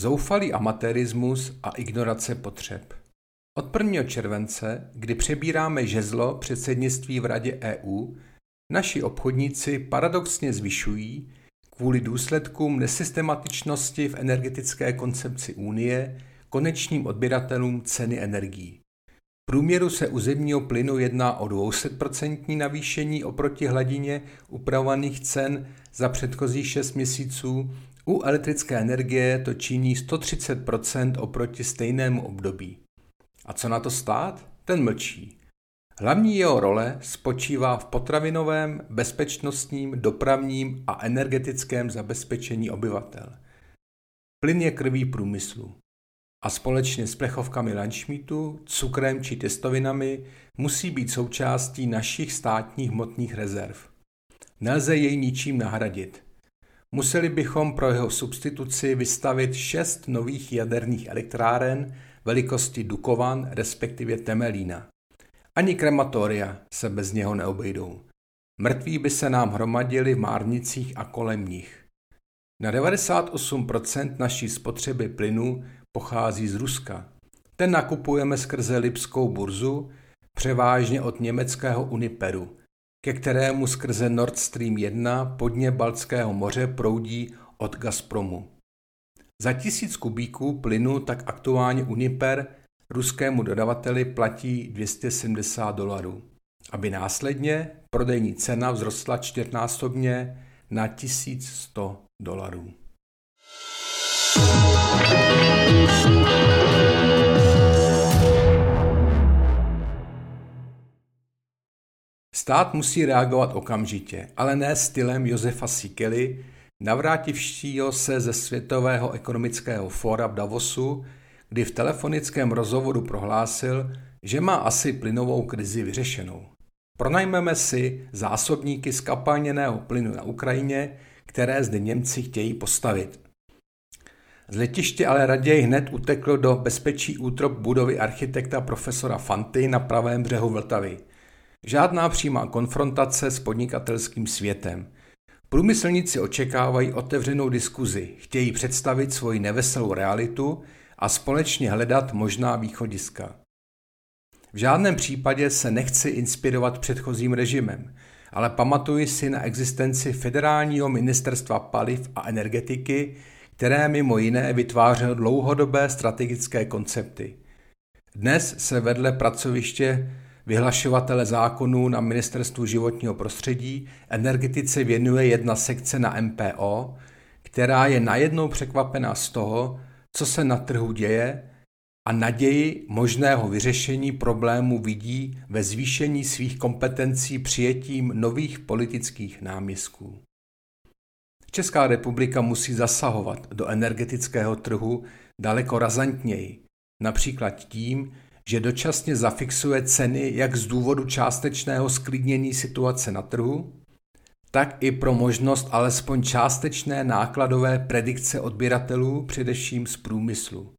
Zoufalý amatérismus a ignorace potřeb. Od 1. července, kdy přebíráme žezlo předsednictví v Radě EU, naši obchodníci paradoxně zvyšují, kvůli důsledkům nesystematičnosti v energetické koncepci Unie, konečným odběratelům ceny energií. V průměru se u zemního plynu jedná o 200% navýšení oproti hladině upravovaných cen za předchozích 6 měsíců u elektrické energie to činí 130% oproti stejnému období. A co na to stát? Ten mlčí. Hlavní jeho role spočívá v potravinovém, bezpečnostním, dopravním a energetickém zabezpečení obyvatel. Plyn je krví průmyslu. A společně s plechovkami lančmítu, cukrem či testovinami musí být součástí našich státních hmotných rezerv. Nelze jej ničím nahradit – Museli bychom pro jeho substituci vystavit šest nových jaderných elektráren velikosti Dukovan, respektive Temelína. Ani krematoria se bez něho neobejdou. Mrtví by se nám hromadili v márnicích a kolem nich. Na 98% naší spotřeby plynu pochází z Ruska. Ten nakupujeme skrze Lipskou burzu, převážně od německého Uniperu – ke kterému skrze Nord Stream 1 podně Baltského moře proudí od Gazpromu. Za tisíc kubíků plynu tak aktuálně Uniper ruskému dodavateli platí 270 dolarů, aby následně prodejní cena vzrostla čtyřnásobně na 1100 dolarů. Stát musí reagovat okamžitě, ale ne stylem Josefa Sikely, navrátivšího se ze Světového ekonomického fóra v Davosu, kdy v telefonickém rozhovoru prohlásil, že má asi plynovou krizi vyřešenou. Pronajmeme si zásobníky skapalněného plynu na Ukrajině, které zde Němci chtějí postavit. Z letiště ale raději hned utekl do bezpečí útrop budovy architekta profesora Fanty na pravém břehu Vltavy – Žádná přímá konfrontace s podnikatelským světem. Průmyslníci očekávají otevřenou diskuzi, chtějí představit svoji neveselou realitu a společně hledat možná východiska. V žádném případě se nechci inspirovat předchozím režimem, ale pamatuji si na existenci Federálního ministerstva paliv a energetiky, které mimo jiné vytvářelo dlouhodobé strategické koncepty. Dnes se vedle pracoviště vyhlašovatele zákonů na Ministerstvu životního prostředí energetice věnuje jedna sekce na MPO, která je najednou překvapena z toho, co se na trhu děje a naději možného vyřešení problému vidí ve zvýšení svých kompetencí přijetím nových politických náměstků. Česká republika musí zasahovat do energetického trhu daleko razantněji, například tím, že dočasně zafixuje ceny jak z důvodu částečného sklidnění situace na trhu, tak i pro možnost alespoň částečné nákladové predikce odběratelů, především z průmyslu.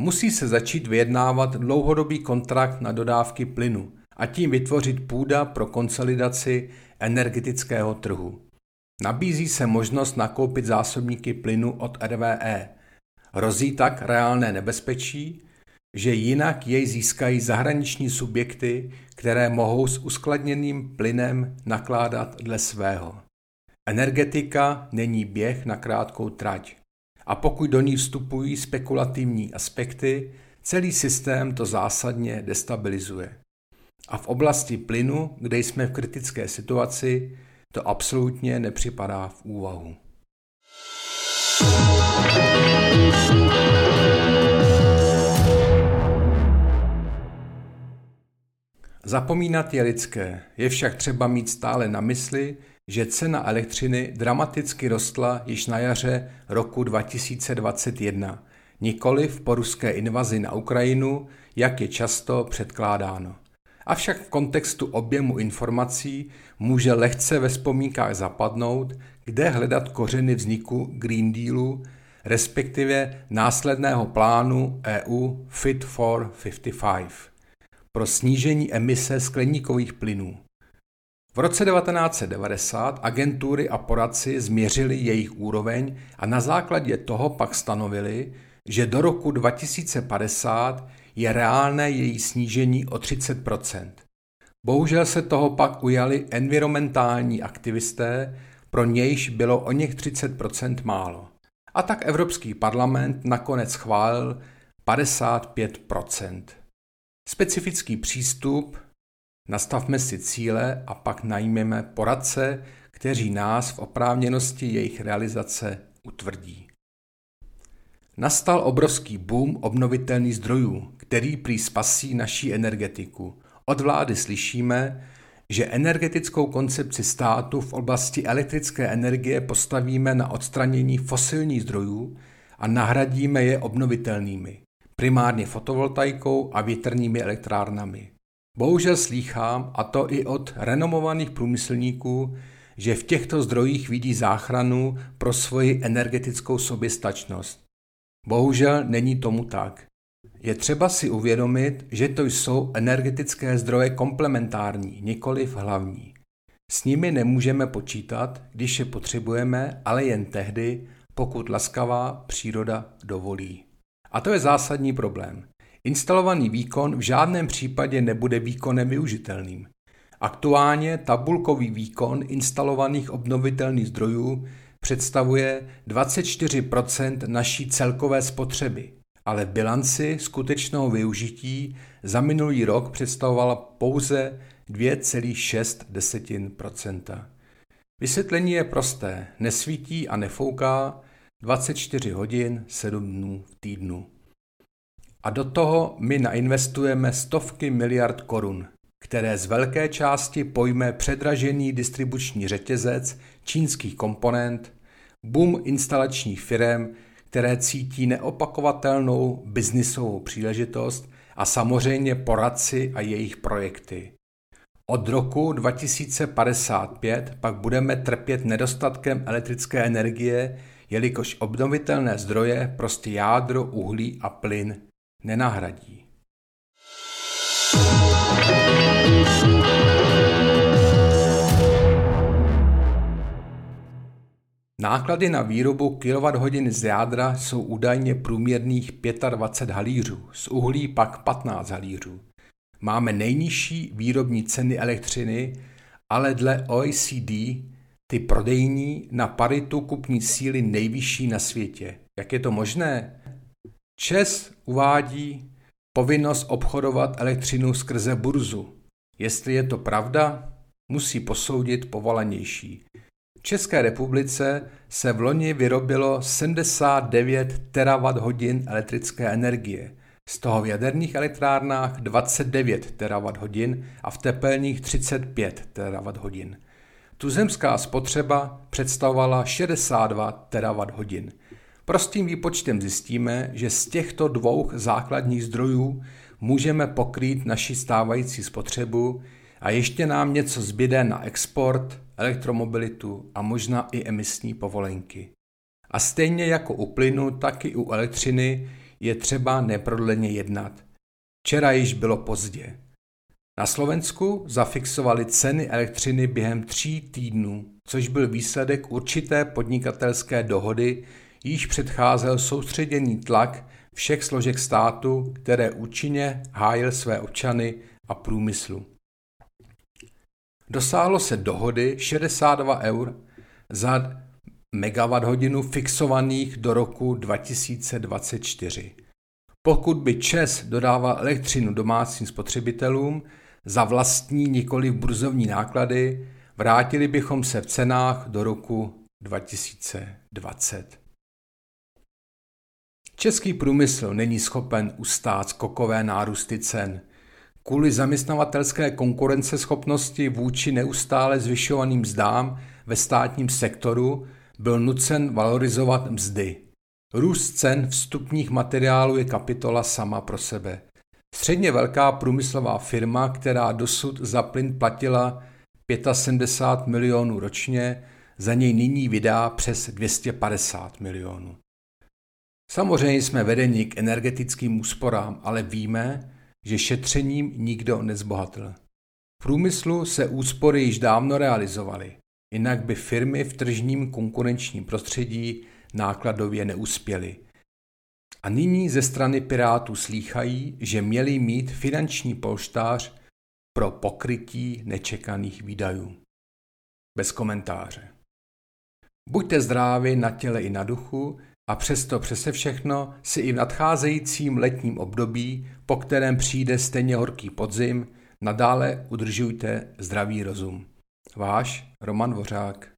Musí se začít vyjednávat dlouhodobý kontrakt na dodávky plynu a tím vytvořit půda pro konsolidaci energetického trhu. Nabízí se možnost nakoupit zásobníky plynu od RVE. Hrozí tak reálné nebezpečí, že jinak jej získají zahraniční subjekty, které mohou s uskladněným plynem nakládat dle svého. Energetika není běh na krátkou trať. A pokud do ní vstupují spekulativní aspekty, celý systém to zásadně destabilizuje. A v oblasti plynu, kde jsme v kritické situaci, to absolutně nepřipadá v úvahu. Zapomínat je lidské, je však třeba mít stále na mysli, že cena elektřiny dramaticky rostla již na jaře roku 2021, nikoli po ruské invazi na Ukrajinu, jak je často předkládáno. Avšak v kontextu objemu informací může lehce ve vzpomínkách zapadnout, kde hledat kořeny vzniku Green Dealu, respektive následného plánu EU Fit for 55 pro snížení emise skleníkových plynů. V roce 1990 agentury a poradci změřili jejich úroveň a na základě toho pak stanovili, že do roku 2050 je reálné její snížení o 30% Bohužel se toho pak ujali environmentální aktivisté, pro nějž bylo o něch 30% málo. A tak Evropský parlament nakonec schválil 55 Specifický přístup, nastavme si cíle a pak najmeme poradce, kteří nás v oprávněnosti jejich realizace utvrdí. Nastal obrovský boom obnovitelných zdrojů, který prý spasí naší energetiku. Od vlády slyšíme, že energetickou koncepci státu v oblasti elektrické energie postavíme na odstranění fosilních zdrojů a nahradíme je obnovitelnými primárně fotovoltaikou a větrnými elektrárnami. Bohužel slýchám, a to i od renomovaných průmyslníků, že v těchto zdrojích vidí záchranu pro svoji energetickou soběstačnost. Bohužel není tomu tak. Je třeba si uvědomit, že to jsou energetické zdroje komplementární, nikoliv hlavní. S nimi nemůžeme počítat, když je potřebujeme, ale jen tehdy, pokud laskavá příroda dovolí. A to je zásadní problém. Instalovaný výkon v žádném případě nebude výkonem využitelným. Aktuálně tabulkový výkon instalovaných obnovitelných zdrojů představuje 24% naší celkové spotřeby, ale v bilanci skutečného využití za minulý rok představovala pouze 2,6% Vysvětlení je prosté. Nesvítí a nefouká, 24 hodin, 7 dnů v týdnu. A do toho my nainvestujeme stovky miliard korun, které z velké části pojme předražený distribuční řetězec čínských komponent, boom instalačních firm, které cítí neopakovatelnou biznisovou příležitost a samozřejmě poradci a jejich projekty. Od roku 2055 pak budeme trpět nedostatkem elektrické energie, jelikož obnovitelné zdroje prostě jádro, uhlí a plyn nenahradí. Náklady na výrobu kWh z jádra jsou údajně průměrných 25 halířů, z uhlí pak 15 halířů. Máme nejnižší výrobní ceny elektřiny, ale dle OECD ty prodejní na paritu kupní síly nejvyšší na světě. Jak je to možné? ČES uvádí povinnost obchodovat elektřinu skrze burzu. Jestli je to pravda, musí posoudit povolanější. V České republice se v loni vyrobilo 79 terawatt hodin elektrické energie, z toho v jaderných elektrárnách 29 terawatt hodin a v tepelných 35 terawatt hodin. Tuzemská spotřeba představovala 62 terawatt hodin. Prostým výpočtem zjistíme, že z těchto dvou základních zdrojů můžeme pokrýt naši stávající spotřebu a ještě nám něco zbyde na export, elektromobilitu a možná i emisní povolenky. A stejně jako u plynu, tak i u elektřiny je třeba neprodleně jednat. Včera již bylo pozdě. Na Slovensku zafixovali ceny elektřiny během tří týdnů, což byl výsledek určité podnikatelské dohody, již předcházel soustředěný tlak, všech složek státu, které účinně hájil své občany a průmyslu. Dosáhlo se dohody 62 eur za megawatt hodinu fixovaných do roku 2024. Pokud by ČES dodával elektřinu domácím spotřebitelům za vlastní nikoli burzovní náklady, vrátili bychom se v cenách do roku 2020. Český průmysl není schopen ustát skokové nárůsty cen. Kvůli zaměstnavatelské konkurenceschopnosti vůči neustále zvyšovaným mzdám ve státním sektoru byl nucen valorizovat mzdy. Růst cen vstupních materiálů je kapitola sama pro sebe. Středně velká průmyslová firma, která dosud za plyn platila 75 milionů ročně, za něj nyní vydá přes 250 milionů. Samozřejmě jsme vedeni k energetickým úsporám, ale víme, že šetřením nikdo nezbohatl. V průmyslu se úspory již dávno realizovaly, jinak by firmy v tržním konkurenčním prostředí nákladově neuspěly. A nyní ze strany Pirátů slýchají, že měli mít finanční polštář pro pokrytí nečekaných výdajů. Bez komentáře. Buďte zdraví na těle i na duchu a přesto přese všechno si i v nadcházejícím letním období, po kterém přijde stejně horký podzim, nadále udržujte zdravý rozum. Váš Roman Vořák.